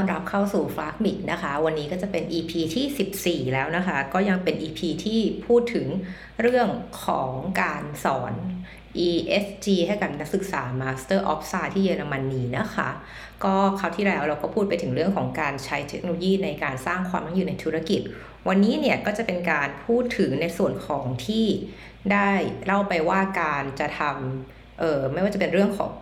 อนรับเข้าสู่ฟลากมิกนะคะ วันนี้ก็จะเป็น EP ที่ 14 แล้วนะคะ ก็ยังเป็น EP ที่พูดถึงเรื่องของการสอน ESG ให้กับนักศึกษา Master of Science ที่เยอรมนีนะคะ ก็คราวที่แล้วเราก็พูดไปถึงเรื่องของการใช้เทคโนโลยีในการสร้างความยั่งยืนในธุรกิจ วันนี้เนี่ยก็จะเป็นการพูดถึงในส่วนของที่ได้เล่าไปว่าการจะทำเออไม่ว่าจะเป็นเรื่องของ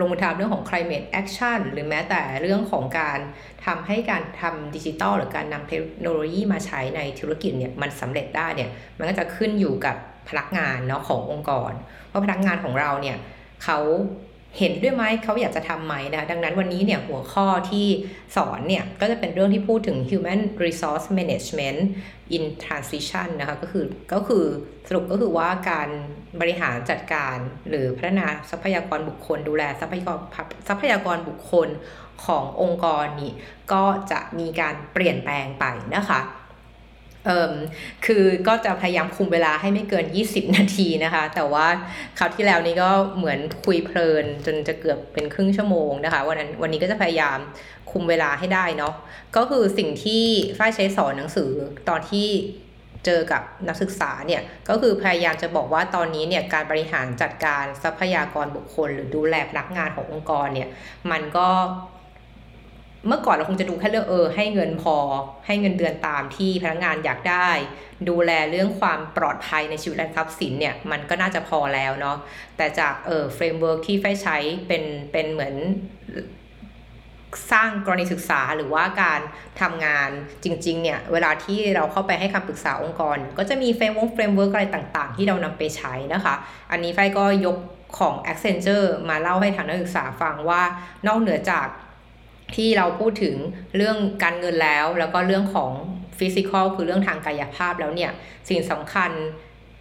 ลงมือทำเรื่องของ climate action หรือแม้แต่เรื่องของการทำให้การทำดิจิตอลหรือการนำเทคโนโลยีมาใช้ในธุรกิจเนี่ยมันสำเร็จได้เนี่ยมันก็จะขึ้นอยู่กับพนักงานเนาะขององค์กร ว่าพนักงานของเราเนี่ยเขา เห็นด้วยไหมเขาอยากจะทำไหมนะดังนั้นวันนี้เนี่ยหัวข้อที่สอนเนี่ยก็จะเป็นเรื่องที่พูดถึง human resource management in transition นะคะก็คือก็คือสรุปก็คือว่าการบริหารจัดการหรือพัฒนาทรัพยากรบุคคล ดูแลทรัพยากรทรัพยากรบุคคลขององค์กรนี้ก็จะมีการเปลี่ยนแปลงไปนะคะ คือก็จะพยายามคุมเวลาให้ไม่เกิน 20 นาทีนะคะ แต่ว่าคราวที่แล้วนี้ก็เหมือนคุยเพลิน จนจะเกือบเป็นครึ่งชั่วโมงนะคะ วันนั้นวันนี้ก็จะพยายามคุมเวลาให้ได้เนาะก็คือสิ่งที่ฝ้ายใช้สอนหนังสือตอนที่เจอกับนักศึกษาเนี่ยก็คือพยายามจะบอกว่าตอนนี้เนี่ยการบริหารจัดการทรัพยากรบุคคล หรือดูแลพนักงานขององค์กรเนี่ยมันก็ เมื่อก่อนเราคงจะดูแค่เรื่องเออ ให้เงินพอ ให้เงินเดือนตามที่พนักงานอยากได้ ดูแลเรื่องความปลอดภัยในชีวิตและทรัพย์สินเนี่ย มันก็น่าจะพอแล้วเนาะแต่จากเออ framework ที่ไฟใช้เป็นเป็นเหมือนสร้างกรณีศึกษาหรือว่าการทำงานจริงๆเนี่ยเวลาที่เราเข้าไปให้คำปรึกษาองค์กร ก็จะมี framework framework อะไรต่างๆ ที่เรานำไปใช้นะคะ อันนี้ไฟก็ยกของ Accenture มาเล่าให้ทางนักศึกษาฟังว่านอกเหนือจาก ที่เราพูดถึงเรื่องการเงินแล้ว แล้วก็เรื่องของ physical คือเรื่องทางกายภาพแล้วเนี่ย สิ่งสำคัญ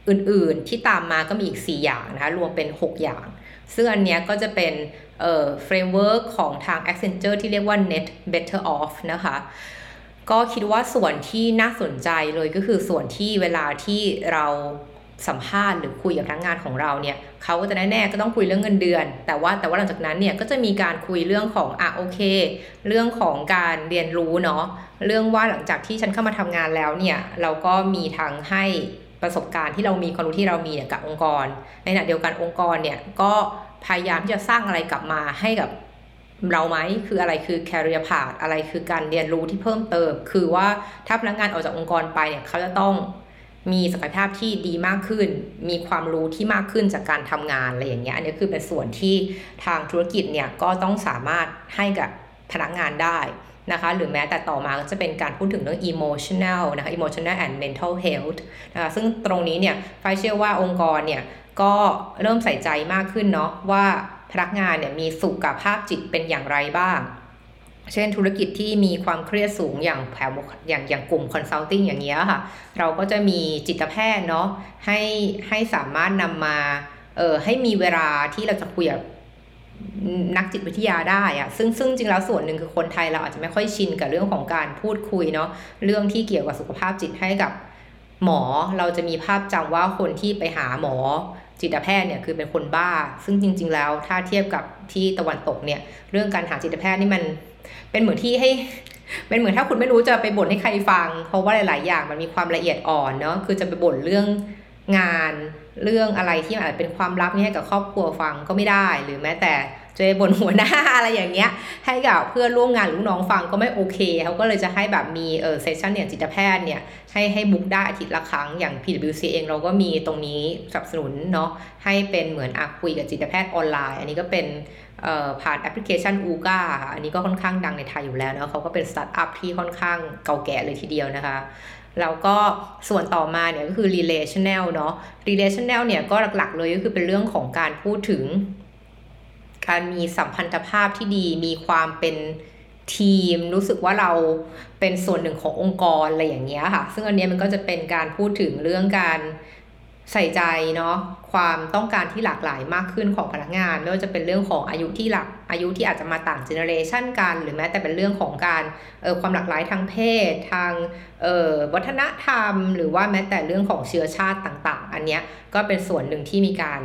อื่นๆที่ตามมาก็มีอีก 4 อย่างนะคะ รวมเป็น 6 อย่าง ซึ่งอันเนี้ยก็จะเป็นเอ่อ framework ของทาง Accenture ที่เรียกว่า net better off นะคะ ก็คิดว่าส่วนที่น่าสนใจเลยก็คือส่วนที่เวลาที่เรา สัมภาษณ์หรือคุยกับพนักงานของเราเนี่ยเขาก็จะแน่ๆก็ต้องคุยเรื่องเงินเดือน แต่ว่าแต่ว่าหลังจากนั้นเนี่ยก็จะมีการคุยเรื่องของอะโอเค เรื่องของการเรียนรู้เนาะเรื่องว่าหลังจากที่ฉันเข้ามาทำงานแล้วเนี่ยเราก็มีทางให้ประสบการณ์ที่เรามีความรู้ที่เรามีเนี่ยกับองค์กร ในขณะเดียวกันองค์กรเนี่ยก็พยายามที่จะสร้างอะไรกลับมาให้กับเราไหมคืออะไรคือ career path อะไรคือการเรียนรู้ที่เพิ่มเติม คือว่าถ้าพนักงานออกจากองค์กรไปเนี่ยเขาจะต้อง มีศักยภาพที่ดีมากขึ้น มีความรู้ที่มากขึ้นจากการทำงานอะไรอย่างเงี้ย อันนี้คือเป็นส่วนที่ทางธุรกิจเนี่ยก็ต้องสามารถให้กับพนักงานได้นะคะ หรือแม้แต่ต่อมาก็จะเป็นการพูดถึงเรื่อง emotional นะคะ emotional and mental health นะคะ ซึ่งตรงนี้เนี่ยไฟเชื่อว่าองค์กรเนี่ยก็เริ่มใส่ใจมากขึ้นเนาะว่าพนักงานเนี่ยมีสุขภาพจิตเป็นอย่างไรบ้าง เช่นธุรกิจที่มีความเครียดสูงอย่างแผวอย่างอย่างกลุ่มคอนซัลทิงอย่างเงี้ยค่ะ เราก็จะมีจิตแพทย์เนาะให้ให้สามารถนำมาเออให้มีเวลาที่เราจะคุยกับนักจิตวิทยาได้อะซึ่งซึ่งจริงแล้วส่วนหนึ่งคือคนไทยเราอาจจะไม่ค่อยชินกับเรื่องของการพูดคุยเนาะเรื่องที่เกี่ยวกับสุขภาพจิตให้กับหมอเราจะมีภาพจำว่าคนที่ไปหาหมอจิตแพทย์เนี่ยคือเป็นคนบ้า ซึ่งจริง ๆ แล้วถ้าเทียบกับที่ตะวันตกเนี่ยเรื่องการหาจิตแพทย์นี่มัน เป็นเหมือนที่ให้เป็นเหมือนถ้าคุณไม่รู้จะไปบ่นให้ใครฟัง เพราะว่าหลาย ๆ อย่างมันมีความละเอียดอ่อนเนาะคือจะไปบ่นเรื่องงานเรื่องอะไรที่อาจจะเป็นความลับนี่ให้กับครอบครัวฟังก็ไม่ได้ หรือแม้แต่ จะบนหัวหน้าอะไรอย่างเงี้ย ให้กับเพื่อนร่วมงานหรือน้องฟังก็ไม่โอเคเขาก็เลยจะให้แบบมีเออ session อย่างจิตแพทย์เนี่ยให้ให้ book ได้อาทิตย์ละครั้งอย่าง PwC เองเราก็มีตรงนี้สนับสนุนเนาะให้เป็นเหมือนอาคุยกับจิตแพทย์ออนไลน์ อันนี้ก็เป็นผ่านแอปพลิเคชัน Ooca ค่ะอันนี้ก็ค่อนข้างดังในไทยอยู่แล้วเนาะเขาก็เป็นสตาร์ทอัพที่ค่อนข้างเก่าแก่เลยทีเดียวนะคะแล้วก็ส่วนต่อมาเนี่ยก็คือ relational เนาะ relational เนี่ยก็หลักๆเลยก็คือเป็นเรื่องของการพูดถึง การมีสัมพันธภาพที่ดี มีความเป็นทีม รู้สึกว่าเราเป็นส่วนหนึ่งขององค์กรอะไรอย่างเงี้ยค่ะ ซึ่งอันนี้มันก็จะเป็นการพูดถึงเรื่องการใส่ใจเนาะความต้องการที่หลากหลายมากขึ้นของพนักงานไม่ว่าจะเป็นเรื่องของอายุที่หลักอายุที่อาจจะมาต่างเจเนอเรชันกัน หรือแม้แต่เป็นเรื่องของการเออความหลากหลายทางเพศ ทางเออวัฒนธรรม หรือว่าแม้แต่เรื่องของเชื้อชาติต่าง ๆ อันเนี้ยก็เป็นส่วนหนึ่งที่มีการ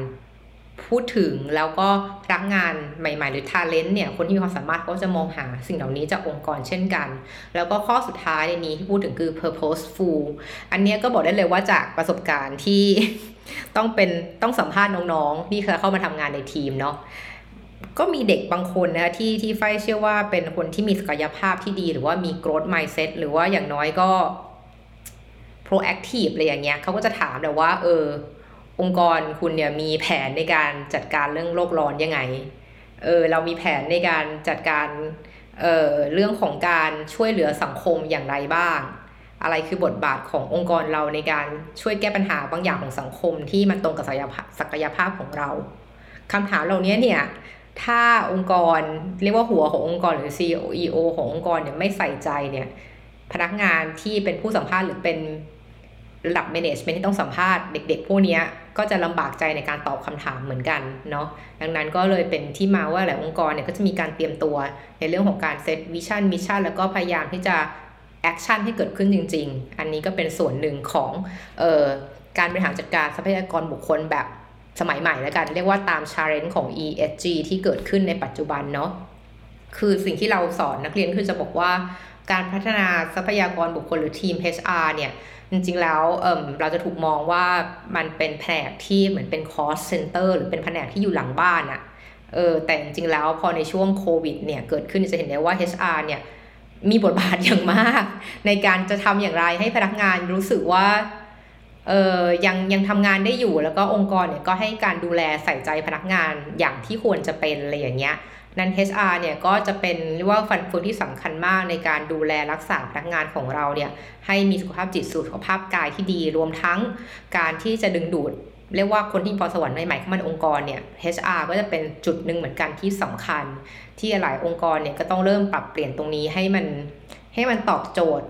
พูดถึงแล้วก็พนักงานใหม่ๆ หรือทาเลนต์เนี่ยคนที่มีความสามารถก็จะมองหาสิ่งเหล่านี้จากองค์กรเช่นกัน แล้วก็ข้อสุดท้ายในนี้ที่พูดถึงคือ purposeful อันนี้ก็บอกได้เลยว่าจากประสบการณ์ที่ต้องเป็นต้องสัมภาษณ์น้องๆที่เคยเข้ามาทำงานในทีมเนาะก็มีเด็กบางคนนะคะที่ที่ไฟเชื่อว่าเป็นคนที่มีศักยภาพที่ดี หรือว่ามี growth mindset หรือว่าอย่างน้อยก็ proactive อะไรอย่างเงี้ยเขาก็จะถามแต่ว่าเออ องค์กรคุณเนี่ยมีแผนในการจัดการเรื่องโลกร้อนยังไง เออเรามีแผนในการจัดการเออเรื่องของการช่วยเหลือสังคมอย่างไรบ้าง อะไรคือบทบาทขององค์กรเราในการช่วยแก้ปัญหาบางอย่างของสังคมที่มันตรงกับศักยภาพศักยภาพของเราคำถามเหล่านี้เนี่ยถ้าองค์กรเรียกว่าหัวขององค์กรหรือ CEO ขององค์กรเนี่ยไม่ใส่ใจเนี่ยพนักงานที่เป็นผู้สัมภาษณ์หรือเป็นระดับ management ที่ต้องสัมภาษณ์เด็กๆ พวกนี้ ก็จะลำบากใจในการตอบคำถามเหมือนกันเนาะดังนั้นก็เลยเป็นที่มาว่าหลายองค์กรเนี่ยก็จะมีการเตรียมตัวในเรื่องของการ set vision mission แล้วก็พยายามที่จะ action ให้เกิดขึ้นจริง ๆ อันนี้ก็เป็นส่วนหนึ่งของเออการบริหารจัดการทรัพยากรบุคคลแบบสมัยใหม่แล้วกัน เรียกว่าตาม challenge ของ ESG ที่เกิดขึ้นในปัจจุบันเนาะคือสิ่งที่เราสอนนักเรียนคือจะบอกว่าการพัฒนาทรัพยากรบุคคลหรือทีม HR เนี่ย จริงๆแล้วเเราจะถูกมองว่ามันเป็นแผนกที่เหมือนเป็น cost center หรือเป็นแผนกที่อยู่หลังบ้านอะเออแต่จริงๆแล้วพอในช่วงโควิดเนี่ยเกิดขึ้นจะเห็นได้ว่า HR เนี่ยมีบทบาทอย่างมาก ในการจะทำอย่างไรให้พนักงานรู้สึกว่าเออยังยังทำงานได้อยู่แล้วก็องค์กรเนี่ยก็ให้การดูแลใส่ใจพนักงานอย่างที่ควรจะเป็นอะไรอย่างเงี้ย นั้น HR เนี่ยก็จะเป็นเรียกว่าฟันเฟืองที่สำคัญมากในการดูแลรักษาพนักงานของเราเนี่ยให้มีสุขภาพจิตสุขภาพกายที่ดี รวมทั้งการที่จะดึงดูดเรียกว่าคนที่พอสวรรค์ใหม่ๆเข้ามาในองค์กรเนี่ย HR ก็จะเป็นจุดหนึ่งเหมือนกันที่สำคัญ ที่หลายองค์กรเนี่ยก็ต้องเริ่มปรับเปลี่ยนตรงนี้ให้มันให้มันตอบโจทย์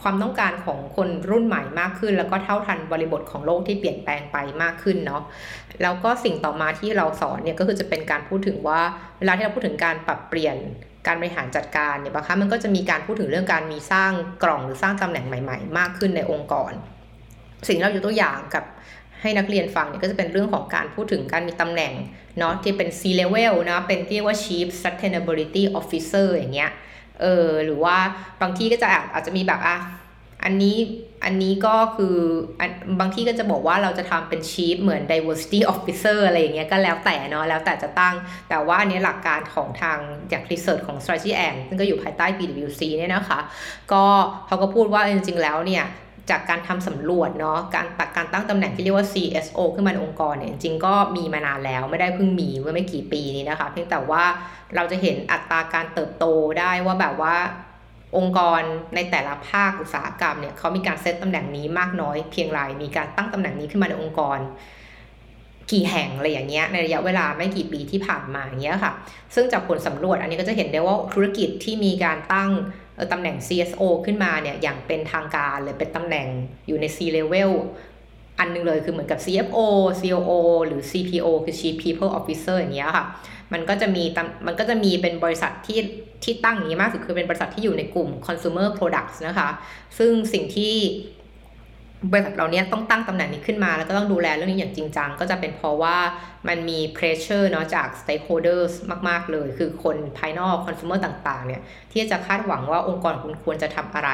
ความต้องการของคนรุ่นใหม่มากขึ้น แล้วก็เท่าทันบริบทของโลกที่เปลี่ยนแปลงไปมากขึ้นเนาะแล้วก็สิ่งต่อมาที่เราสอนเนี่ยก็คือจะเป็นการพูดถึงว่าเวลาที่เราพูดถึงการปรับเปลี่ยนการบริหารจัดการเนี่ยบางครั้งมันก็จะมีการพูดถึงเรื่องการมีสร้างกล่องหรือสร้างตำแหน่งใหม่ ๆ มากขึ้นในองค์กร สิ่งเราอยู่ตัวอย่างกับให้นักเรียนฟังเนี่ยก็จะเป็นเรื่องของการพูดถึงการมีตำแหน่งเนาะที่เป็น C level นะเป็นเรียกว่า Chief Sustainability Officer อย่างเงี้ย เออหรือว่าบางที่ก็จะอาจจะมีแบบอะอันนี้อันนี้ก็คือบางที่ก็จะบอกว่าเราจะทำเป็นชีฟเหมือน diversity officer อะไรอย่างเงี้ยก็แล้วแต่เนาะแล้วแต่จะตั้ง แต่ว่าอันนี้หลักการของทางจาก research ของ strategy and ซึ่งก็อยู่ภายใต้ PwC เนี่ยนะคะ ก็เขาก็พูดว่าจริงๆแล้วเนี่ย จากการทำสำรวจเนาะการตักการตั้งตำแหน่งที่เรียกว่า CSO ขึ้นมาในองค์กรเนี่ยจริงก็มีมานานแล้วไม่ได้เพิ่งมีเมื่อไม่กี่ปีนี้นะคะเพียงแต่ว่าเราจะเห็นอัตราการเติบโตได้ว่าแบบว่าองค์กรในแต่ละภาคอุตสาหกรรมเนี่ยเขามีการเซตตำแหน่งนี้มากน้อยเพียงไรมีการตั้งตำแหน่งนี้ขึ้นมาในองค์กร กี่แห่งอะไรอย่างเงี้ยในระยะเวลาไม่กี่ปีที่ผ่านมาอย่างเงี้ยค่ะ ซึ่งจากผลสำรวจอันนี้ก็จะเห็นได้ว่าธุรกิจที่มีการตั้ง ตำแหน่ง CSO ขึ้นมาเนี่ยอย่างเป็นทางการเลยเป็นตำแหน่งอยู่ใน C level อันนึงเลยคือเหมือนกับ CFO COO หรือ CPO คือ Chief People Officer อย่างเงี้ยค่ะ มันก็จะมีมันก็จะมีเป็นบริษัทที่ที่ตั้งอย่างนี้มากสุดคือเป็นบริษัทที่อยู่ในกลุ่ม consumer products นะคะ ซึ่งสิ่งที่ บริษัทเราเนี้ยต้องตั้งตำแหน่งนี้ขึ้นมา แล้วก็ต้องดูแลเรื่องนี้อย่างจริงจัง ก็จะเป็นเพราะว่ามันมี pressure เนาะจาก stakeholders มาก ๆ เลย คือคนภายนอก consumer ต่าง ๆ เนี่ย ที่จะคาดหวังว่าองค์กรคุณควรจะทำอะไร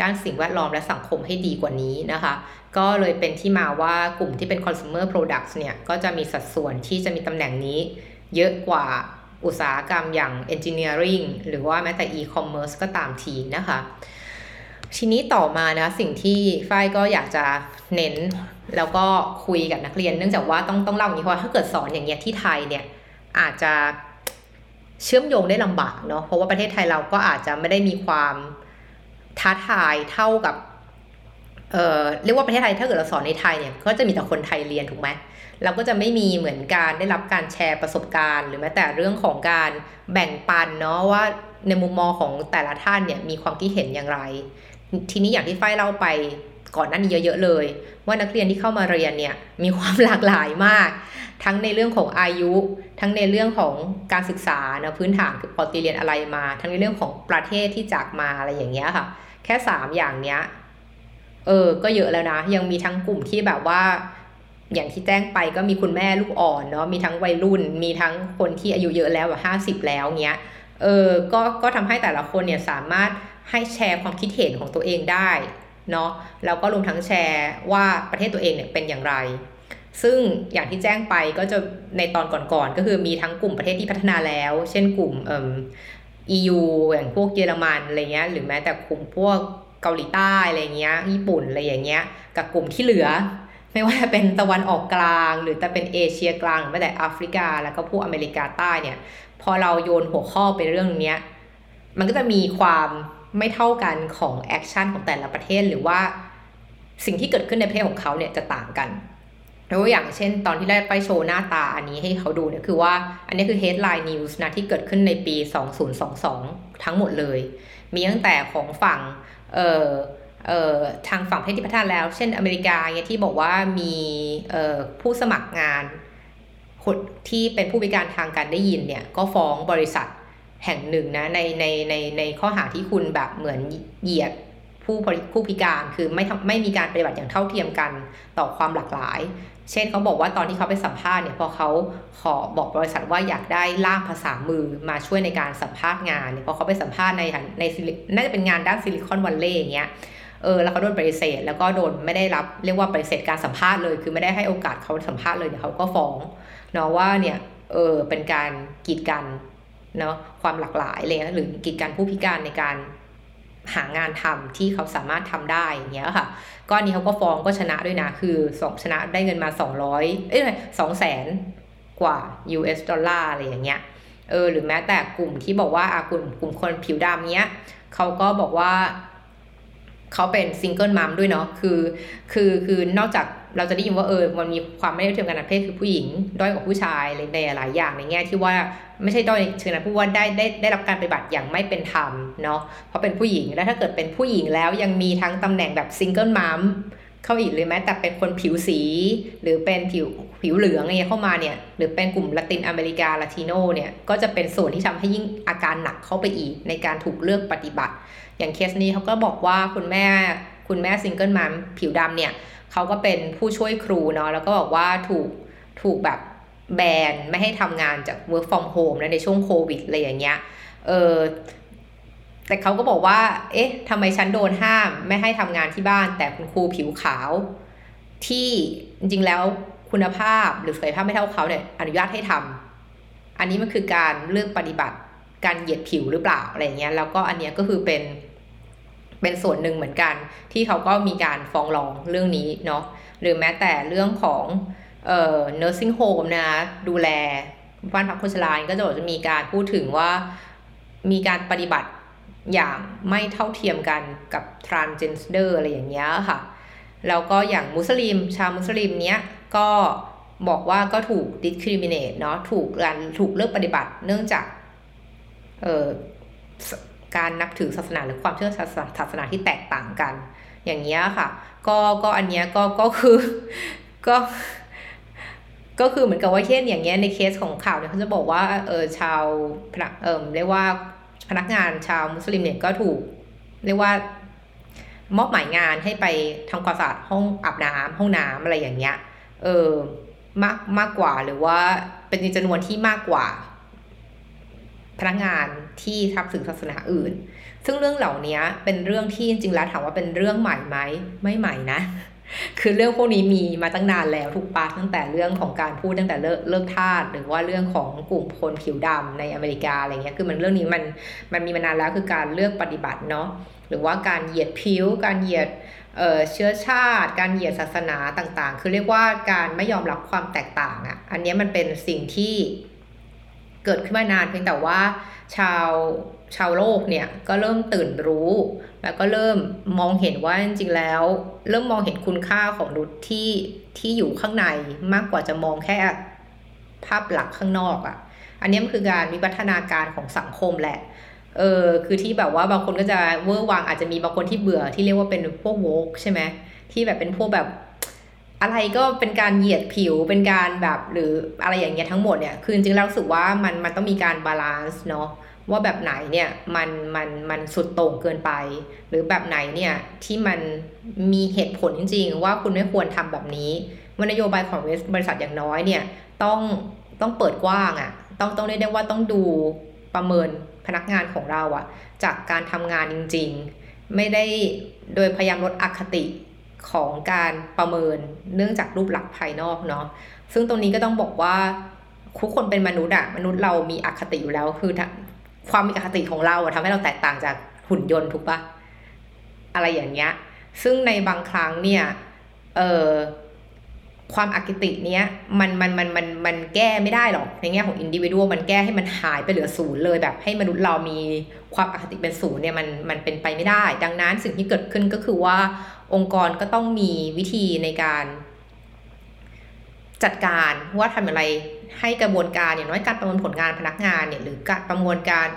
ด้านสิ่งแวดล้อมและสังคมให้ดีกว่านี้นะคะ ก็เลยเป็นที่มาว่ากลุ่มที่เป็น consumer products เนี่ย ก็จะมีสัดส่วนที่จะมีตำแหน่งนี้ เยอะกว่าอุตสาหกรรมอย่าง engineering หรือว่าแม้แต่ e-commerce ก็ตามทีนะคะ ทีนี้ต่อมานะสิ่งที่ฝ้ายก็อยากจะเน้นแล้วก็คุยกับนักเรียน เนื่องจากว่าต้องต้องเล่าอย่างนี้เพราะถ้าเกิดสอนอย่างเงี้ยที่ไทยเนี่ยอาจจะเชื่อมโยงได้ลำบากเนาะเพราะว่าประเทศไทยเราก็อาจจะไม่ได้มีความท้าทายเท่ากับเอ่อเรียกว่าประเทศไทยถ้าเกิดเราสอนในไทยเนี่ยก็จะมีแต่คนไทยเรียนถูกไหมเราก็จะไม่มีเหมือนการได้รับการแชร์ประสบการณ์ หรือแม้แต่เรื่องของการแบ่งปันเนาะว่าในมุมมองของแต่ละท่านเนี่ยมีความคิดเห็นอย่างไร ทีนี้อย่างที่ฝ้ายเล่าไปก่อนหน้านี้เยอะ ๆ เลย ว่านักเรียนที่เข้ามาเรียนเนี่ยมีความหลากหลายมาก ทั้งในเรื่องของอายุ ทั้งในเรื่องของการศึกษาเนะพื้นฐานคือปอตีเรียนอะไรมา ทั้งในเรื่องของประเทศที่จากมาอะไรอย่างเงี้ยค่ะ แค่สามอย่างเนี้ยเออก็เยอะแล้วนะ ยังมีทั้งกลุ่มที่แบบว่า อย่างที่แจ้งไปก็มีคุณแม่ลูกอ่อนเนาะมีทั้งวัยรุ่น มีทั้งคนที่อายุเยอะแล้วแบบห้าสิบแล้วเงี้ยเออก็ก็ทำให้แต่ละคนเนี่ยสามารถ ให้แชร์ความคิดเห็นของตัวเองได้เนาะแล้วก็รวมทั้งแชร์ว่าประเทศตัวเองเนี่ยเป็นอย่างไร ซึ่งอย่างที่แจ้งไปก็จะในตอนก่อนๆก็คือมีทั้งกลุ่มประเทศที่พัฒนาแล้ว เช่นกลุ่มเอ่อ EU อย่างพวกเยอรมันอะไรเงี้ยหรือแม้แต่กลุ่มพวกเกาหลีใต้อะไรเงี้ยญี่ปุ่นอะไรอย่างเงี้ยกับกลุ่มที่เหลือ ไม่ว่าจะเป็นตะวันออกกลาง หรือจะเป็นเอเชียกลางหรือแม้แต่แอฟริกา แล้วก็พวกอเมริกาใต้เนี่ย พอเราโยนหัวข้อไปเรื่องเนี้ยมันก็จะมีความ ไม่เท่ากันของ action ของแต่ละประเทศหรือว่าสิ่งที่เกิดขึ้นในประเทศของเขาเนี่ยจะต่างกันแล้วอย่างเช่น ตอนที่แรกไปโชว์หน้าตาอันนี้ให้เขาดูเนี่ยคือว่าอันนี้คือ headline news นะที่เกิดขึ้นในปี 2022 ทั้งหมดเลย มีตั้งแต่ของฝั่งเอ่อเอ่อทางฝั่งประเทศที่พัฒนาแล้ว เช่นอเมริกาเนี่ยที่บอกว่ามีเอ่อผู้สมัครงานคนที่เป็นผู้พิการทางการได้ยินเนี่ยก็ฟ้องบริษัท แห่งหนึ่งนะในในในในข้อหาที่คุณแบบเหมือนเหยียดผู้ผู้พิการคือไม่ไม่มีการปฏิบัติอย่างเท่าเทียมกันต่อความหลากหลาย เช่นเขาบอกว่าตอนที่เขาไปสัมภาษณ์เนี่ยพอเขาขอบอกบริษัทว่าอยากได้ล่ามภาษามือมาช่วยในการสัมภาษณ์งานเนี่ยพอเขาไปสัมภาษณ์ในในน่าจะเป็นงานด้านซิลิคอนวัลเลย์อย่างเงี้ยเออแล้วเขาโดนปฏิเสธ แล้วก็โดนไม่ได้รับเรียกว่าปฏิเสธการสัมภาษณ์เลย คือไม่ได้ให้โอกาสเขาสัมภาษณ์เลยเนี่ยเขาก็ฟ้องเนาะว่าเนี่ยเออเป็นการกีดกัน เนาะความหลากหลายเลยหรือกีดกันผู้พิการในการหางานทำที่เขาสามารถทำได้อย่างเงี้ยค่ะก็อันนี้เขาก็ฟ้องก็ชนะด้วยนะ คือสองชนะได้เงินมา 200 เอ้ยสองแสนกว่า US ดอลลาร์อะไรอย่างเงี้ยเออหรือแม้แต่กลุ่มที่บอกว่าอากลุ่มกลุ่มคนผิวดำเนี้ยเขาก็บอกว่าเขาเป็นซิงเกิลมัมด้วยเนาะคือคือคือนอกจาก เราจะได้ยินว่าเออมันมีความไม่ได้เทียมกันทางเพศคือผู้หญิง ด้อยกว่าผู้ชายในหลายอย่างในแง่ที่ว่าไม่ใช่ด้อยเชิงนะพูดว่าได้ได้ได้รับการปฏิบัติอย่างไม่เป็นธรรมเนาะเพราะเป็นผู้หญิงแล้วถ้าเกิดเป็นผู้หญิงแล้วยังมีทั้งตำแหน่งแบบ single mum เข้าอีกเลยแม้แต่เป็นคนผิวสี หรือเป็นผิวผิวเหลืองอะไรเข้ามาเนี่ย หรือเป็นกลุ่มละตินอเมริกาลาติโนเนี่ยก็จะเป็นส่วนที่ทำให้ยิ่งอาการหนักเข้าไปอีกในการถูกเลือกปฏิบัติ อย่างเคสนี้เขาก็บอกว่าคุณแม่คุณแม่ single mum ผิวดำเนี่ย เขาก็เป็นผู้ช่วยครูเนาะแล้วก็บอกว่าถูกถูกแบบแบนไม่ให้ทำงานจาก work from home ในช่วงโควิดอะไรอย่างเงี้ยเออแต่เขาก็บอกว่า เอ๊ะทำไมฉันโดนห้ามไม่ให้ทำงานที่บ้าน แต่คุณครูผิวขาว ที่จริงแล้วคุณภาพหรือศักยภาพไม่เท่าเขาเนี่ยอนุญาตให้ทำอันนี้มันคือการเลือกปฏิบัติการเหยียดผิวหรือเปล่าอะไรเงี้ยแล้วก็อันเนี้ยก็คือเป็น เป็นส่วนหนึ่งเหมือนกัน ที่เขาก็มีการฟ้องร้องเรื่องนี้เนาะหรือแม้แต่เรื่องของเอ่อ nursing home นะดูแลบ้านพักคนชราก็จะจะมีการพูดถึงว่ามีการปฏิบัติอย่างไม่เท่าเทียมกันกับ transgender อะไรอย่างเงี้ยค่ะ แล้วก็อย่างมุสลิม ชาวมุสลิมเนี้ยก็บอกว่าก็ถูก discriminate เนาะถูกการถูกเลิกปฏิบัติเนื่องจากเอ่อ การนับถือศาสนาหรือความเชื่อศาสนาที่แตกต่างกัน อย่างเงี้ยค่ะ ก็ก็อันเนี้ยก็ก็คือก็ก็คือเหมือนกับว่าเช่นอย่างเงี้ยในเคสของข่าวเนี่ยเขาจะบอกว่าเออชาวพนักเออเรียกว่าพนักงานชาวมุสลิมเนี่ยก็ถูก เรียกว่ามอบหมายงานให้ไปทำความสะอาดห้องอาบน้ำห้องน้ำอะไรอย่างเงี้ยเออมากมากกว่าหรือว่าเป็นจำนวนที่มากกว่า พนักงาน ที่ทับถึงศาสนาอื่น ซึ่งเรื่องเหล่านี้เป็นเรื่องที่จริงๆแล้วถามว่าเป็นเรื่องใหม่ไหมไม่ใหม่นะ คือเรื่องพวกนี้มีมาตั้งนานแล้วถูกปะตั้งแต่เรื่องของการพูดตั้งแต่เลิกเลิกทาสหรือว่าเรื่องของกลุ่มคนผิวดำในอเมริกาอะไรเงี้ยคือมันเรื่องนี้มันมันมีมานานแล้วคือการเลือกปฏิบัติเนาะหรือว่าการเหยียดผิว การเหยียดเเชื้อชาติ การเหยียดศาสนาต่างๆ คือเรียกว่าการไม่ยอมรับความแตกต่างอะ่ะ อันนี้มันเป็นสิ่งที่ เกิดขึ้นมานานเพียงแต่ว่าชาวชาวโลกเนี่ยก็เริ่มตื่นรู้ แล้วก็เริ่มมองเห็นว่าจริงๆแล้ว เริ่มมองเห็นคุณค่าของนุษที่ที่อยู่ข้างในมากกว่าจะมองแค่ภาพหลักข้างนอกอะ่ะ อันนี้มันคือการวิวัฒนาการของสังคมแหละเออคือที่แบบว่าบางคนก็จะเวอร์วังอาจจะมีบางคนที่เบื่อที่เรียกว่าเป็นพวกโวกใช่ไหมที่แบบเป็นพวกแบบ อะไรก็เป็นการเหยียดผิวเป็นการแบบหรืออะไรอย่างเงี้ยทั้งหมดเนี่ยคือจริงๆแล้วรู้สึกว่ามันมันต้องมีการ balance เนาะว่าแบบไหนเนี่ยมันมันมันสุดโต่งเกินไป หรือแบบไหนเนี่ยที่มันมีเหตุผลจริงๆ ว่าคุณไม่ควรทำแบบนี้ว่านโยบายของบริษัทอย่างน้อยเนี่ยต้องต้องเปิดกว้างอะ่ะต้องต้องเรียกได้ว่าต้องดูประเมินพนักงานของเราอะ่ะจากการทำงานจริง ๆ ไม่ได้โดยพยายามลดอคติ ของการประเมินเนื่องจากรูปลักษณ์ภายนอกเนาะซึ่งตรงนี้ก็ต้องบอกว่าทุกคนเป็นมนุษย์อะมนุษย์เรามีอคติอยู่แล้ว คือความมีอคติของเราทำให้เราแตกต่างจากหุ่นยนต์ถูกปะอะไรอย่างเงี้ย ซึ่งในบางครั้งเนี่ยเออความอคติเนี้ยมันมันมันมันมันแก้ไม่ได้หรอกในแง่ของ individual มันแก้ให้มันหายไปเหลือศูนย์เลยแบบให้มนุษย์เรามีความอคติเป็นศูนย์เนี่ยมันมันเป็นไปไม่ได้ ดังนั้นสิ่งที่เกิดขึ้นก็คือว่า องค์กรก็ต้องมีวิธีในการจัดการว่าทำอะไรให้กระบวนการอย่างน้อยการประเมินผลงานพนักงานเนี่ยหรือการประมวลการ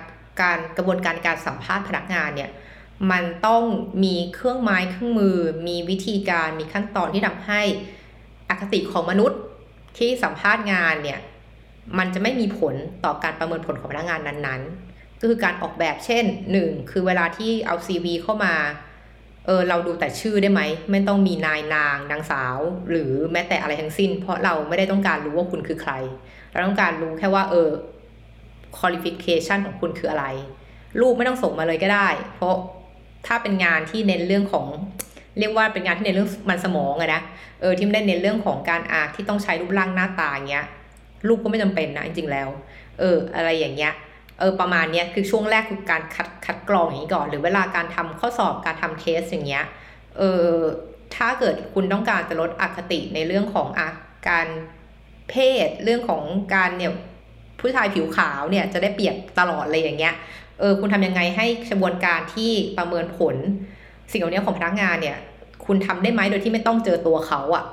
การกระบวนการการสัมภาษณ์พนักงานเนี่ยมันต้องมีเครื่องไม้เครื่องมือ มีวิธีการมีขั้นตอนที่ทำให้อคติของมนุษย์ที่สัมภาษณ์งานเนี่ยมันจะไม่มีผลต่อการประเมินผลของพนักงานนั้นๆ ก็คือการออกแบบเช่นหนึ่งคือเวลาที่เอา CV เข้ามา เออเราดูแต่ชื่อได้ไหม ไม่ต้องมีนายนางนางสาว หรือแม้แต่อะไรทั้งสิ้น เพราะเราไม่ได้ต้องการรู้ว่าคุณคือใคร เราต้องการรู้แค่ว่าเออ qualification ของคุณคืออะไร รูปไม่ต้องส่งมาเลยก็ได้ เพราะถ้าเป็นงานที่เน้นเรื่องของเรียกว่าเป็นงานที่เน้นเรื่องมันสมองอะนะเออที่ไม่ได้เน้นเรื่องของการอาที่ต้องใช้รูปร่างหน้าตาอย่างเงี้ยรูปก็ไม่จำเป็นนะจริงๆแล้ว เออ อะไรอย่างเงี้ย เออประมาณนี้คือช่วงแรกคือการคัดคัดกรองอย่างนี้ก่อน หรือเวลาการทำข้อสอบการทำเทสอย่างเงี้ยเออถ้าเกิดคุณต้องการจะลดอคติในเรื่องของอาการเพศเรื่องของการเนี่ยผู้ชายผิวขาวเนี่ยจะได้เปรียบตลอดเลยอย่างเงี้ยเออคุณทำยังไงให้กระบวนการที่ประเมินผล สิ่งเหล่านี้ของพนักงานเนี่ย คุณทำได้ไหมโดยที่ไม่ต้องเจอตัวเขาอะ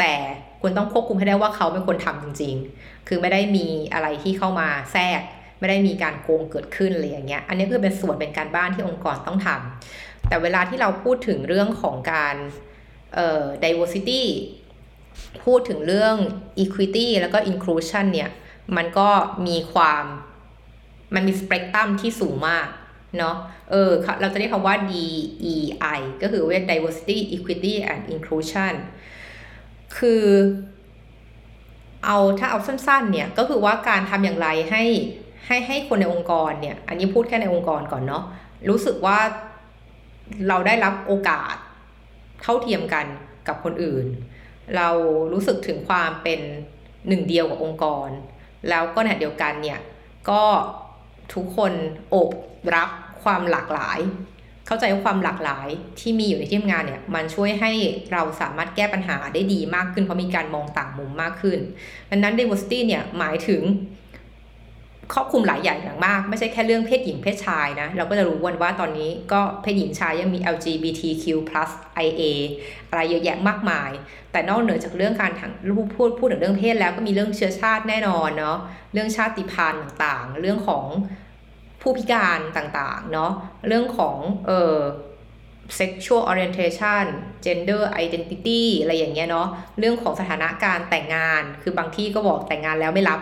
แต่คุณต้องควบคุมให้ได้ว่าเขาเป็นคนทำจริง ๆ คือไม่ได้มีอะไรที่เข้ามาแทรก ไม่ได้มีการโกงเกิดขึ้นอะไรอย่างเงี้ยอันนี้คือเป็นส่วนเป็นการบ้านที่องค์กรต้องทำแต่เวลาที่เราพูดถึงเรื่องของการเอ่อ diversity พูดถึงเรื่อง equity แล้วก็ inclusion เนี่ยมันก็มีความมันมีสเปกตรัมที่สูงมากเนาะ เออ เราจะเรียกคำว่า DEI ก็คือว่า diversity equity and inclusion คือ เอาถ้าเอาสั้นๆ เนี่ย ก็คือว่าการทำอย่างไรให้ ให้ให้คนในองค์กรเนี่ย อันนี้พูดแค่ในองค์กรก่อนเนาะรู้สึกว่าเราได้รับโอกาสเท่าเทียมกันกับคนอื่น เรารู้สึกถึงความเป็นหนึ่งเดียวกับองค์กร แล้วก็ในเดียวกันเนี่ยก็ทุกคนโอบรับความหลากหลาย เข้าใจว่าความหลากหลายที่มีอยู่ในที่ทำงานเนี่ยมันช่วยให้เราสามารถแก้ปัญหาได้ดีมากขึ้นเพราะมีการมองต่างมุมมากขึ้นดังนั้น diversity เนี่ยหมายถึง ครอบคลุมหลายอย่างอย่างมาก ไม่ใช่แค่เรื่องเพศหญิงเพศชายนะ เราก็จะรู้วันว่าตอนนี้ก็เพศหญิงชายยังมี LGBTQ+ IA อะไรเยอะแยะมากมาย แต่นอกเหนือจากเรื่องการทางพูดพูดพูดถึงเรื่องเพศแล้วก็มีเรื่องเชื้อชาติแน่นอนเนาะเรื่องชาติพันธุ์ต่างๆ เรื่องของผู้พิการต่างๆเนาะเรื่องของเอ่อ sexual orientation gender identity อะไรอย่างเงี้ยเนาะเรื่องของสถานะการแต่งงาน คือบางที่ก็บอกแต่งงานแล้วไม่รับ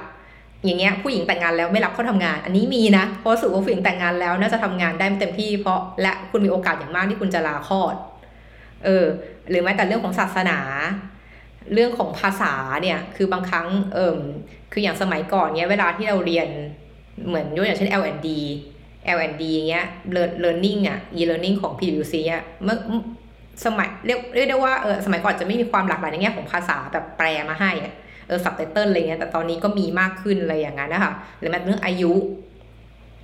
อย่างเงี้ยผู้หญิงแต่งงานแล้วไม่รับเข้าทำงาน อันนี้มีนะ เพราะสูว่าผู้หญิงแต่งงานแล้วน่าจะทำงานได้เต็มที่เพราะและคุณมีโอกาสอย่างมากที่คุณจะลาคลอด เออ หรือแม้แต่เรื่องของศาสนา เรื่องของภาษาเนี่ย คือบางครั้งเอิมคืออย่างสมัยก่อนเนี้ยเวลาที่เราเรียนเหมือนยกอย่างเช่น L&D L&D เงี้ย learning อะ e-learning ของ PwC อะเมื่อสมัยเรียกเรียกได้ว่าเออสมัยก่อนจะไม่มีความหลากหลายในแง่ของภาษาแบบแปลมาให้อะ เออสับไตเติลอะไรเงี้ยแต่ตอนนี้ก็มีมากขึ้นอะไรอย่างนั้นนะคะหรือแม้เรื่องอายุ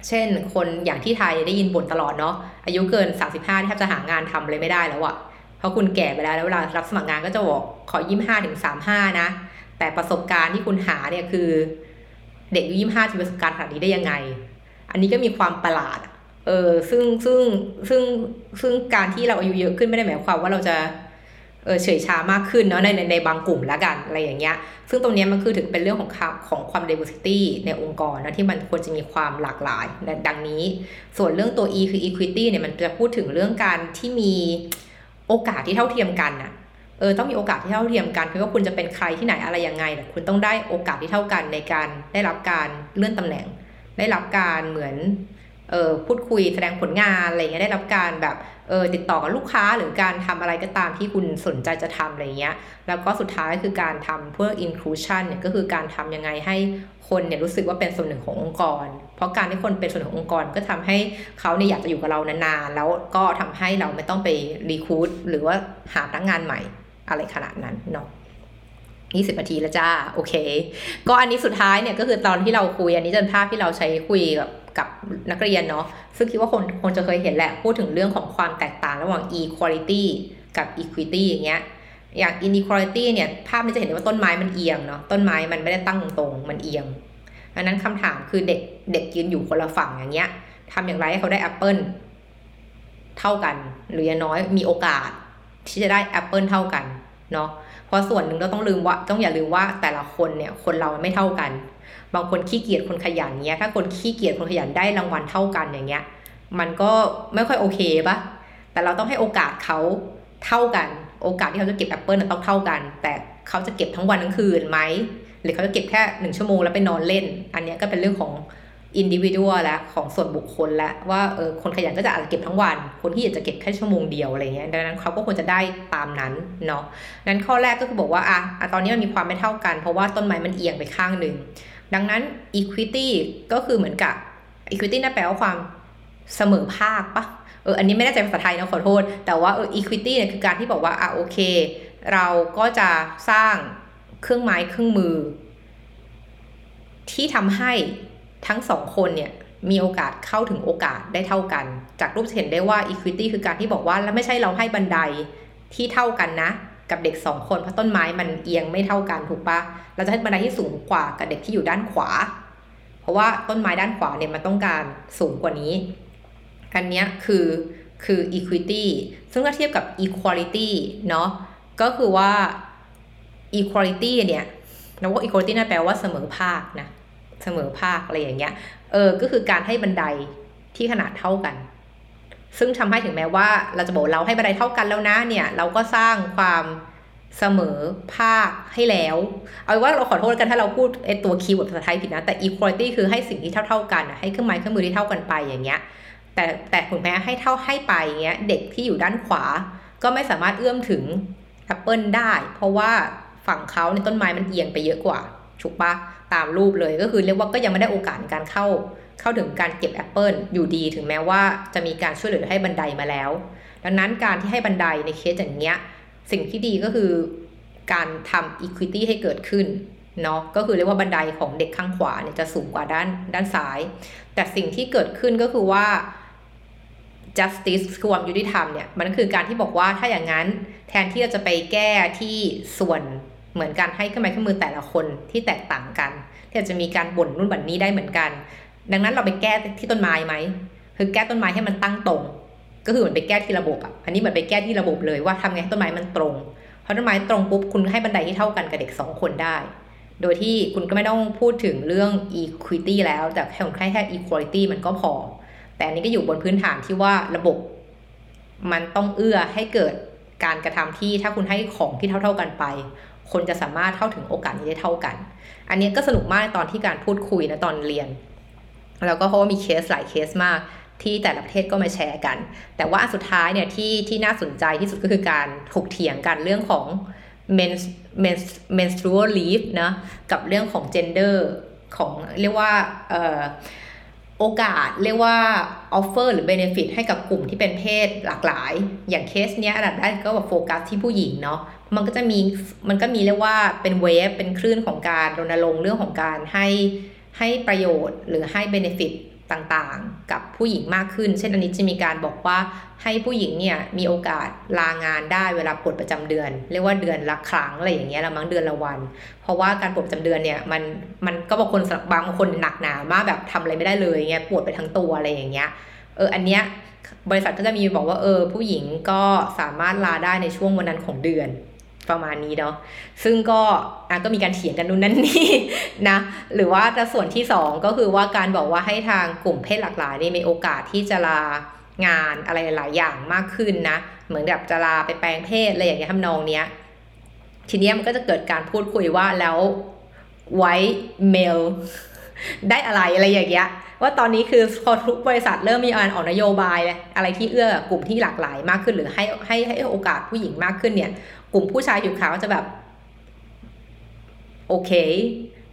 เช่น คนอย่างที่ไทยได้ยินบ่นตลอดเนาะอายุเกิน 35แทบจะหางานทำเลยไม่ได้แล้วอะเพราะคุณแก่ไปแล้วแล้วเวลารับสมัครงานก็จะบอกขอยี่ห้าถึงสามห้านะ แต่ประสบการณ์ที่คุณหาเนี่ยคือ เด็กอายุยี่ห้าจะประสบการณ์ขนาดนี้ได้ยังไง อันนี้ก็มีความประหลาดเออซึ่งซึ่งซึ่งซึ่งการที่เราอายุเยอะขึ้นไม่ได้หมายความว่าเราจะ เออเฉยชามากขึ้นเนาะในในในบางกลุ่มแล้วกันอะไรอย่างเงี้ย ซึ่งตรงนี้มันคือถึงเป็นเรื่องของของความ diversity ในองค์กรนะที่มันควรจะมีความหลากหลายดังนี้ ส่วนเรื่องตัว E คือ equity เนี่ยมันจะพูดถึงเรื่องการที่มีโอกาสที่เท่าเทียมกันอะเออต้องมีโอกาสที่เท่าเทียมกันคือว่าคุณจะเป็นใครที่ไหนอะไรยังไงแต่คุณต้องได้โอกาสที่เท่ากันในการได้รับการเลื่อนตำแหน่ง ได้รับการเหมือน เออพูดคุยแสดงผลงานอะไรเงี้ยได้รับการแบบเออติดต่อกับลูกค้าหรือการทำอะไรก็ตามที่คุณสนใจจะทำอะไรเงี้ยแล้วก็สุดท้ายคือการทำเพื่อ inclusion เนี่ยก็คือการทำยังไงให้คนเนี่ยรู้สึกว่าเป็นส่วนหนึ่งขององค์กร เพราะการที่คนเป็นส่วนหนึ่งขององค์กรก็ทำให้เขาเนี่ยอยากจะอยู่กับเรานานๆแล้วก็ทำให้เราไม่ต้องไปรีคูดหรือว่าหาพนักงานใหม่อะไรขนาดนั้นเนาะ20นาทีแล้วจ้า โอเค ก็อันนี้สุดท้ายเนี่ยก็คือตอนที่เราคุยอันนี้จะเป็นภาพที่เราใช้คุยกับ กับนักเรียนเนาะซึ่งคิดว่าคนคนจะเคยเห็นแหละ พูดถึงเรื่องของความแตกต่างระหว่าง equality กับ equity อย่างเงี้ยอย่าง inequality เนี่ยภาพนี้จะเห็นได้ว่าต้นไม้มันเอียงเนาะต้นไม้มันไม่ได้ตั้งตรงๆมันเอียงอันนั้นคำถามคือเด็กเด็กยืนอยู่คนละฝั่งอย่างเงี้ยทำอย่างไรให้เขาได้แอปเปิลเท่ากัน หรืออย่างน้อยมีโอกาสที่จะได้แอปเปิลเท่ากัน เนาะเพราะส่วนหนึ่งเราต้องลืมว่าต้องอย่าลืมว่าแต่ละคนเนี่ยคนเราไม่เท่ากัน บางคนขี้เกียจคนขยันเนี้ย ถ้าคนขี้เกียจคนขยันได้รางวัลเท่ากันอย่างเงี้ย มันก็ไม่ค่อยโอเคปะแต่เราต้องให้โอกาสเขาเท่ากัน โอกาสที่เขาจะเก็บแอปเปิลต้องเท่ากัน แต่เขาจะเก็บทั้งวันทั้งคืนไหมหรือเขาจะเก็บแค่หนึ่งชั่วโมงแล้วไปนอนเล่น อันนี้ก็เป็นเรื่องของ individual แล้วของส่วนบุคคลแล้วว่าเออคนขยันก็จะอาจจะเก็บทั้งวัน คนที่อยากจะเก็บแค่ชั่วโมงเดียวอะไรเงี้ยดังนั้นเขาก็ควรจะได้ตามนั้นเนาะนั้นข้อแรกก็คือบอกว่าอะตอนนี้มันมีความไม่เท่ากัน เพราะว่าต้นไม้มันเอียงไปข้างหนึ่งดังนั้น equity ก็คือเหมือนกับ equity นั่นแปลว่าความเสมอภาคปะเอออันนี้ไม่แน่ใจภาษาไทยนะขอโทษ แต่ว่าเออ equity เนี่ยคือการที่บอกว่าอะโอเค เราก็จะสร้างเครื่องไม้เครื่องมือ ที่ทำให้ ทั้งสองคนเนี่ยมีโอกาสเข้าถึงโอกาสได้เท่ากัน จากรูปเห็นได้ว่า equity คือการที่บอกว่าแล้วไม่ใช่เราให้บันไดที่เท่ากันนะ กับเด็กสองคนเพราะต้นไม้มันเอียงไม่เท่ากันถูกปะเราจะให้บันไดที่สูงกว่ากับเด็กที่อยู่ด้านขวา เพราะว่าต้นไม้ด้านขวาเนี่ยมันต้องการสูงกว่านี้อันนี้คือคือ equity ซึ่งถ้าเทียบกับ equality เนาะก็คือว่า equality เนี่ยเราว่า equality น่าแปลว่าเสมอภาคนะ เสมอภาคอะไรอย่างเงี้ย เออ ก็คือการให้บันไดที่ขนาดเท่ากัน ซึ่งทำให้ถึงแม้ว่าเราจะบอกเราให้บันไดเท่ากันแล้วนะเนี่ย เราก็สร้างความเสมอภาคให้แล้ว เอาว่าเราขอโทษกันถ้าเราพูดไอตัวคีย์เวิร์ดภาษาไทยผิดนะ แต่ equality คือให้สิ่งที่เท่าๆกันให้เครื่องไม้เครื่องมือที่เท่ากันไปอย่างเงี้ย แต่แต่ถึงแม้ให้เท่าให้ไปเงี้ย เด็กที่อยู่ด้านขวา ก็ไม่สามารถเอื้อมถึงแอปเปิลได้ เพราะว่าฝั่งเขาในต้นไม้มันเอียงไปเยอะกว่า ถูกปะตามรูปเลยก็คือเรียกว่าก็ยังไม่ได้โอกาสการเข้าเข้าถึงการเก็บแอปเปิลอยู่ดีถึงแม้ว่าจะมีการช่วยเหลือให้บันไดมาแล้ว ดังนั้นการที่ให้บันไดในเคสอย่างเงี้ยสิ่งที่ดีก็คือการทำ equity ให้เกิดขึ้นเนาะก็คือเรียกว่าบันไดของเด็กข้างขวาเนี่ยจะสูงกว่าด้านด้านซ้าย แต่สิ่งที่เกิดขึ้นก็คือว่า justice คือความยุติธรรมเนี่ยมันคือการที่บอกว่าถ้าอย่างนั้นแทนที่เราจะไปแก้ที่ส่วน เหมือนกันให้เครื่องไม้เครื่องมือแต่ละคนที่แตกต่างกัน ที่จะมีการบ่นนู่นบ่นนี้ได้เหมือนกัน ดังนั้นเราไปแก้ที่ต้นไม้ไหมคือแก้ต้นไม้ให้มันตั้งตรง ก็คือเหมือนไปแก้ที่ระบบอะอันนี้เหมือนไปแก้ที่ระบบเลยว่าทำไงต้นไม้มันตรงเพราะต้นไม้ตรงปุ๊บคุณให้บันไดที่เท่ากันกับเด็กสองคนได้ โดยที่คุณก็ไม่ต้องพูดถึงเรื่อง equity แล้ว แต่แค่แค่แค่ equality มันก็พอ แต่อันนี้ก็อยู่บนพื้นฐานที่ว่าระบบ มันต้องเอื้อให้เกิดการกระทำที่ถ้าคุณให้ของที่เท่า ๆกันไป คนจะสามารถเข้าถึงโอกาสนี้ได้เท่ากัน อันนี้ก็สนุกมากตอนที่การพูดคุยนะตอนเรียน แล้วก็เพราะว่ามีเคสหลายเคสมากที่แต่ละประเทศก็มาแชร์กัน แต่ว่าสุดท้ายเนี่ยที่ที่น่าสนใจที่สุดก็คือการถกเถียงกันเรื่องของ menstrual leave นะกับเรื่องของ gender ของเรียกว่า โอกาสเรียกว่า offer หรือ benefit ให้กับกลุ่มที่เป็นเพศหลากหลาย อย่างเคสเนี้ยอันดับแรกก็แบบโฟกัสที่ผู้หญิงเนาะมันก็จะมีมันก็มีเรียกว่าเป็น wave เป็นคลื่นของการรณรงค์เรื่องของการให้ให้ประโยชน์หรือให้ benefit ต่างๆ กับผู้หญิงมากขึ้น เช่นอันนี้จะมีการบอกว่าให้ผู้หญิงเนี่ยมีโอกาสลางานได้เวลาปวดประจำเดือน เรียกว่าเดือนละครั้งอะไรอย่างเงี้ยละมั้งเดือนละวัน เพราะว่าการปวดประจำเดือนเนี่ยมันมันก็บางคนบางคนหนักหนามากแบบทำอะไรไม่ได้เลยเงี้ยปวดไปทั้งตัวอะไรอย่างเงี้ยเอออันเนี้ยบริษัทก็จะมีบอกว่าเออผู้หญิงก็สามารถลาได้ในช่วงวันนั้นของเดือน ประมาณนี้เนาะซึ่งก็อะก็มีการเถียงกันนู่นนั่นนี่นะ หรือว่าแต่ส่วนที่สองก็คือว่าการบอกว่าให้ทางกลุ่มเพศหลากหลายนี่มีโอกาสที่จะลางานอะไรหลายอย่างมากขึ้นนะ เหมือนแบบจะลาไปแปลงเพศอะไรอย่างเงี้ยทำนองเนี้ยทีนี้มันก็จะเกิดการพูดคุยว่าแล้วไว้เมลได้อะไรอะไรอย่างเงี้ยว่าตอนนี้คือพอทุกบริษัทเริ่มมีการออกนโยบาย อะไรที่เอื้อกลุ่มที่หลากหลายมากขึ้นหรือให้ให้ให้โอกาสผู้หญิงมากขึ้นเนี่ย กลุ่มผู้ชายผิวขาวจะแบบ โอเค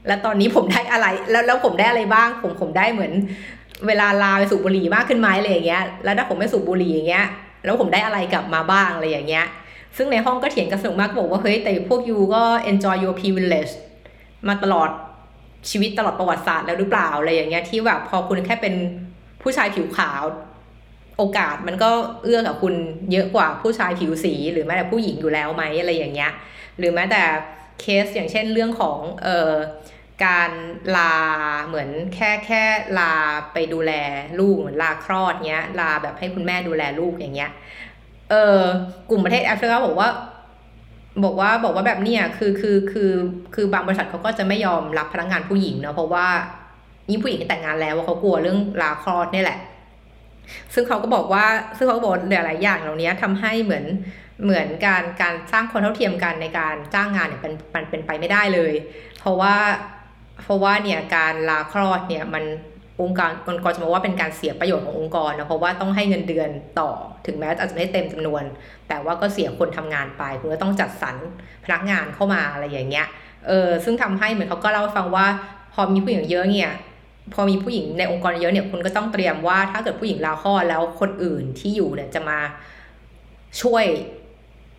แล้วตอนนี้ผมได้อะไร แล้วแล้วผมได้อะไรบ้าง ผมผมได้เหมือน เวลาลาไปสูบบุหรี่มากขึ้นไหมอะไรอย่างเงี้ย แล้วถ้าผมไม่สูบบุหรี่อย่างเงี้ย แล้วผมได้อะไรกลับมาบ้างอะไรอย่างเงี้ย ซึ่งในห้องก็เถียงกันสนุกมากบอกว่าเฮ้ยแต่พวกยูก็ enjoy your privilege มาตลอดชีวิตตลอดประวัติศาสตร์แล้วหรือเปล่าอะไรอย่างเงี้ยที่แบบพอคุณแค่เป็นผู้ชายผิวขาว โอกาสมันก็เอื้อกับคุณเยอะกว่าผู้ชายผิวสี หรือแม้แต่ผู้หญิงอยู่แล้วไหมอะไรอย่างเงี้ย หรือแม้แต่เคสอย่างเช่นเรื่องของเอ่อการลาเหมือนแค่แค่ลาไปดูแลลูกเหมือนลาคลอดเงี้ย ลาแบบให้คุณแม่ดูแลลูกอย่างเงี้ยเออกลุ่มประเทศแอฟริกาบอกว่า บอกว่าบอกว่าแบบเนี้ยคือคือคือคือบางบริษัทเขาก็จะไม่ยอมรับพนักงานผู้หญิงเนาะเพราะว่ายิ่งผู้หญิงแต่งงานแล้วว่าเขากลัวเรื่องลาคลอดนี่แหละ ซึ่งเขาก็บอกว่าซึ่งเขาบอกหลายๆอย่างเหล่านี้ทำให้เหมือนเหมือนการการสร้างคนเท่าเทียมกันในการจ้างงานเนี่ยเป็นมันเป็นไปไม่ได้เลย เพราะว่าเพราะว่าเนี่ยการลาคลอดเนี่ยมันองค์การองค์กรจะบอกว่าเป็นการเสียประโยชน์ขององค์กรนะเพราะว่าต้องให้เงินเดือนต่อถึงแม้อาจจะไม่เต็มจำนวน แต่ว่าก็เสียคนทำงานไปคุณก็ต้องจัดสรรพนักงานเข้ามาอะไรอย่างเงี้ยเออซึ่งทำให้เหมือนเขาก็เล่าให้ฟังว่าพอมีผู้หญิงเยอะเนี่ย พอมีผู้หญิงในองค์กรเยอะเนี่ยคุณก็ต้องเตรียมว่าถ้าเกิดผู้หญิงลาคลอดแล้วคนอื่นที่อยู่เนี่ยจะมาช่วย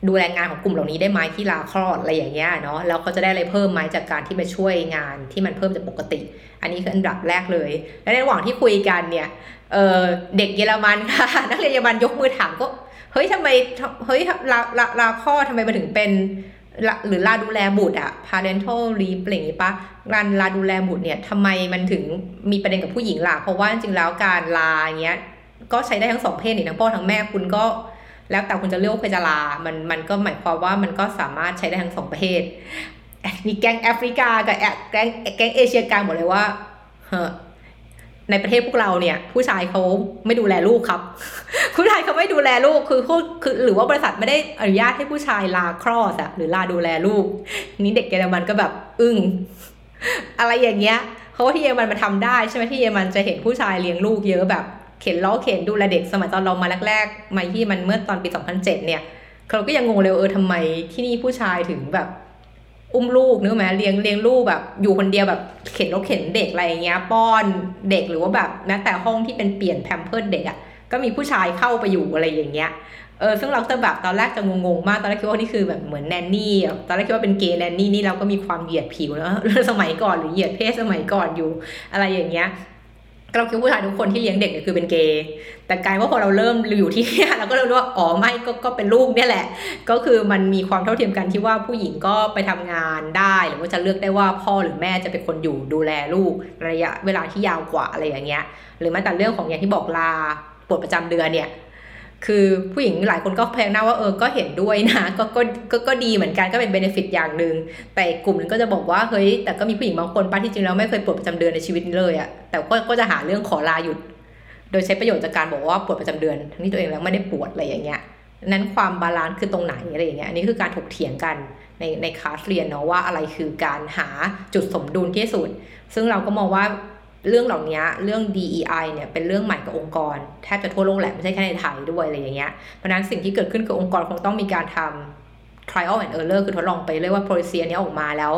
ดูแลงานของกลุ่มเหล่านี้ได้ไหมที่ลาคลอดอะไรอย่างเงี้ยเนาะแล้วเขาจะได้อะไรเพิ่มไหมจากการที่ไปช่วยงานที่มันเพิ่มจากปกติ อันนี้คืออันดับแรกเลย และในระหว่างที่คุยกันเนี่ยเเด็กเยอรมันค่ะ นักเรียนเยอรมันยกมือถามก็ เฮ้ยทำไมเฮ้ยลาลาลาคลอดทำไมมันถึงเป็น หรือลาดูแลบุตรอะ parental leave อะไรอย่างงี้ปะงานลาดูแลบุตรเนี่ยทำไมมันถึงมีประเด็นกับผู้หญิงล่ะ เพราะว่าจริงๆแล้วการลาเงี้ย ก็ใช้ได้ทั้งสองเพศนี่ทั้งพ่อทั้งแม่คุณก็ แล้วแต่คุณจะเลือกเพจะลา มันมันก็หมายความว่ามันก็สามารถใช้ได้ทั้งสองประเทศมีแก๊งแอฟริกากับแก๊งแก๊งเอเชียกลางบอกเลยว่า ในประเทศพวกเราเนี่ย ผู้ชายเขาไม่ดูแลลูกครับ ผู้ชายเขาไม่ดูแลลูกคือคือหรือว่าบริษัทไม่ได้อนุญาตให้ผู้ชายลาคลอดอะหรือลาดูแลลูก นี้เด็กเยอรมันก็แบบอึ้งอะไรอย่างเงี้ยเพราะว่าที่เยอรมันมาทำได้ใช่ไหมที่เยอรมันจะเห็นผู้ชายเลี้ยงลูกเยอะแบบเข็นล้อเข็นดูแลเด็กสมัยตอนเรามาแรกๆมาที่มันเมื่อตอนปี 2007 เนี่ยเราก็ยังงงเลยเออทำไมที่นี่ผู้ชายถึงแบบ อุ้มลูกนึกไหมเลี้ยงเลี้ยงลูกแบบ อยู่คนเดียวแบบเข็นรถเข็นเด็กอะไรเงี้ย ป้อนเด็กหรือว่าแบบแม้แต่ห้องที่เป็นเปลี่ยนแพมเพิร์ดเด็กอะ่ะก็มีผู้ชายเข้าไปอยู่อะไรอย่างเงี้ยเออซึ่งเราจะแบบตอนแรกจะงงๆมากตอนแรกคิดว่านี่คือแบบเหมือนแนนนี่ตอนแรกคิดว่าเป็นเกย์แนนนี่นี่เราก็มีความเหยียดผิวแล้วสมัยก่อนหรือเหยียดเพศสมัยก่อนอยู่อะไรอย่างเงี้ย เราคิดว่าผู้ชายทุกคนที่เลี้ยงเด็กเนี่ยคือเป็นเกย์แต่กลายว่าพอเราเริ่มอยู่ที่นี่เราก็เริ่มรู้ว่าอ๋อไม่ก็ก็เป็นลูกเนี่ยแหละ ก็คือมันมีความเท่าเทียมกันที่ว่าผู้หญิงก็ไปทำงานได้ หรือว่าจะเลือกได้ว่าพ่อหรือแม่จะเป็นคนอยู่ดูแลลูกระยะเวลาที่ยาวกว่าอะไรอย่างเงี้ย หรือแม้แต่เรื่องของอย่างที่บอกลาปวดประจำเดือนเนี่ยคือผู้หญิงหลายคนก็แพงหน้าว่าเออก็เห็นด้วยนะก็ก็ก็ก็ดีเหมือนกันก็เป็น benefit อย่างหนึ่งแต่กลุ่มนึงก็จะบอกว่าเฮ้ยแต่ก็มีผู้หญิงบางคนป้าที่จริงแล้วไม่เคยปวดประจำเดือนในชีวิตเลยอะ แต่ก็ก็จะหาเรื่องขอลาหยุด โดยใช้ประโยชน์จากการบอกว่าปวดประจำเดือน ทั้งที่ตัวเองแล้วไม่ได้ปวดอะไรอย่างเงี้ยนั้นความ balance คือตรงไหนอะไรอย่างเงี้ย อันนี้คือการถกเถียงกันในในคลาสเรียนเนาะว่าอะไรคือการหาจุดสมดุลที่สุด ซึ่งเราก็มองว่าเรื่องเหล่านี้เรื่อง DEI เนี่ยเป็นเรื่องใหม่กับองค์กรแทบจะทั่วโลกแหละไม่ใช่แค่ในไทยด้วยอะไรอย่างเงี้ย เพราะนั้นสิ่งที่เกิดขึ้นกับองค์กรคงต้องมีการทำ trial and error คือทดลองไปเรื่อยว่า policy นี้ออกมาแล้ว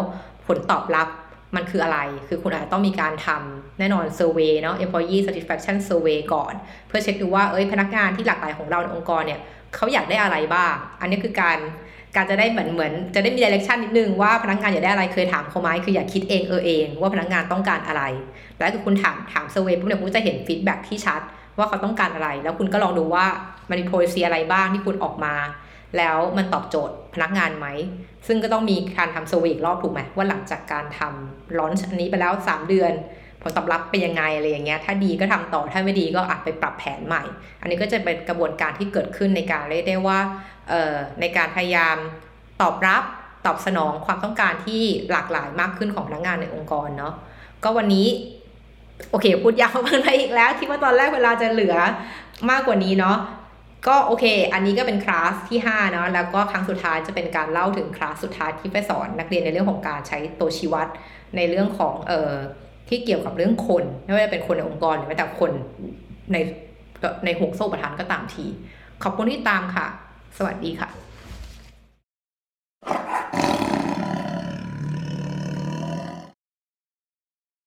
ผลตอบรับ มันคืออะไร คือคุณอาจจะต้องมีการทำแน่นอน survey เนาะ employee satisfaction survey ก่อน เพื่อเช็คดูว่า เอ้ย พนักงานที่หลากหลายของเราในองค์กรเนี่ยเขาอยากได้อะไรบ้าง อันนี้คือการ การจะได้เหมือนเหมือน จะได้มีดิเรกชันนิดนึงว่าพนักงานอยากได้อะไร เคยถามเขาไหมคืออยากคิดเองเออเอง ว่าพนักงานต้องการอะไร แล้วคือคุณถามถาม survey ปุ๊บเนี่ยคุณจะเห็น feedback ที่ชัดว่าเขาต้องการอะไร แล้วคุณก็ลองดูว่ามันมี policy อะไรบ้างที่คุณออกมา แล้วมันตอบโจทย์พนักงานไหม ซึ่งก็ต้องมีการทำ survey อีกรอบถูกไหมว่าหลังจากการทำ launch อันนี้ไปแล้ว 3 เดือน ผลตอบรับเป็นยังไงอะไรอย่างเงี้ยถ้าดีก็ทำต่อถ้าไม่ดีก็อาจไปปรับแผนใหม่ อันนี้ก็จะเป็นกระบวนการที่เกิดขึ้นในการเรียกได้ว่าในการพยายามตอบรับตอบสนองความต้องการที่หลากหลายมากขึ้นของพนักงานในองค์กรเนาะก็วันนี้โอเคพูดยาวมากไปอีกแล้วคิดว่าตอนแรกเวลาจะเหลือมากกว่านี้เนาะ ก็โอเค อันนี้ก็เป็นคลาสที่5เนาะแล้วก็ครั้งสุดท้ายจะเป็นการเล่าถึงคลาสสุดท้ายที่ไปสอนนักเรียนในเรื่องของการใช้ตัวชี้วัดในเรื่องของเอ่อที่เกี่ยวกับเรื่องคน ไม่ว่าจะเป็นคนในองค์กรหรือแม้แต่คนในในห่วงโซ่ประธานก็ตามที ขอบคุณที่ตามค่ะ สวัสดีค่ะ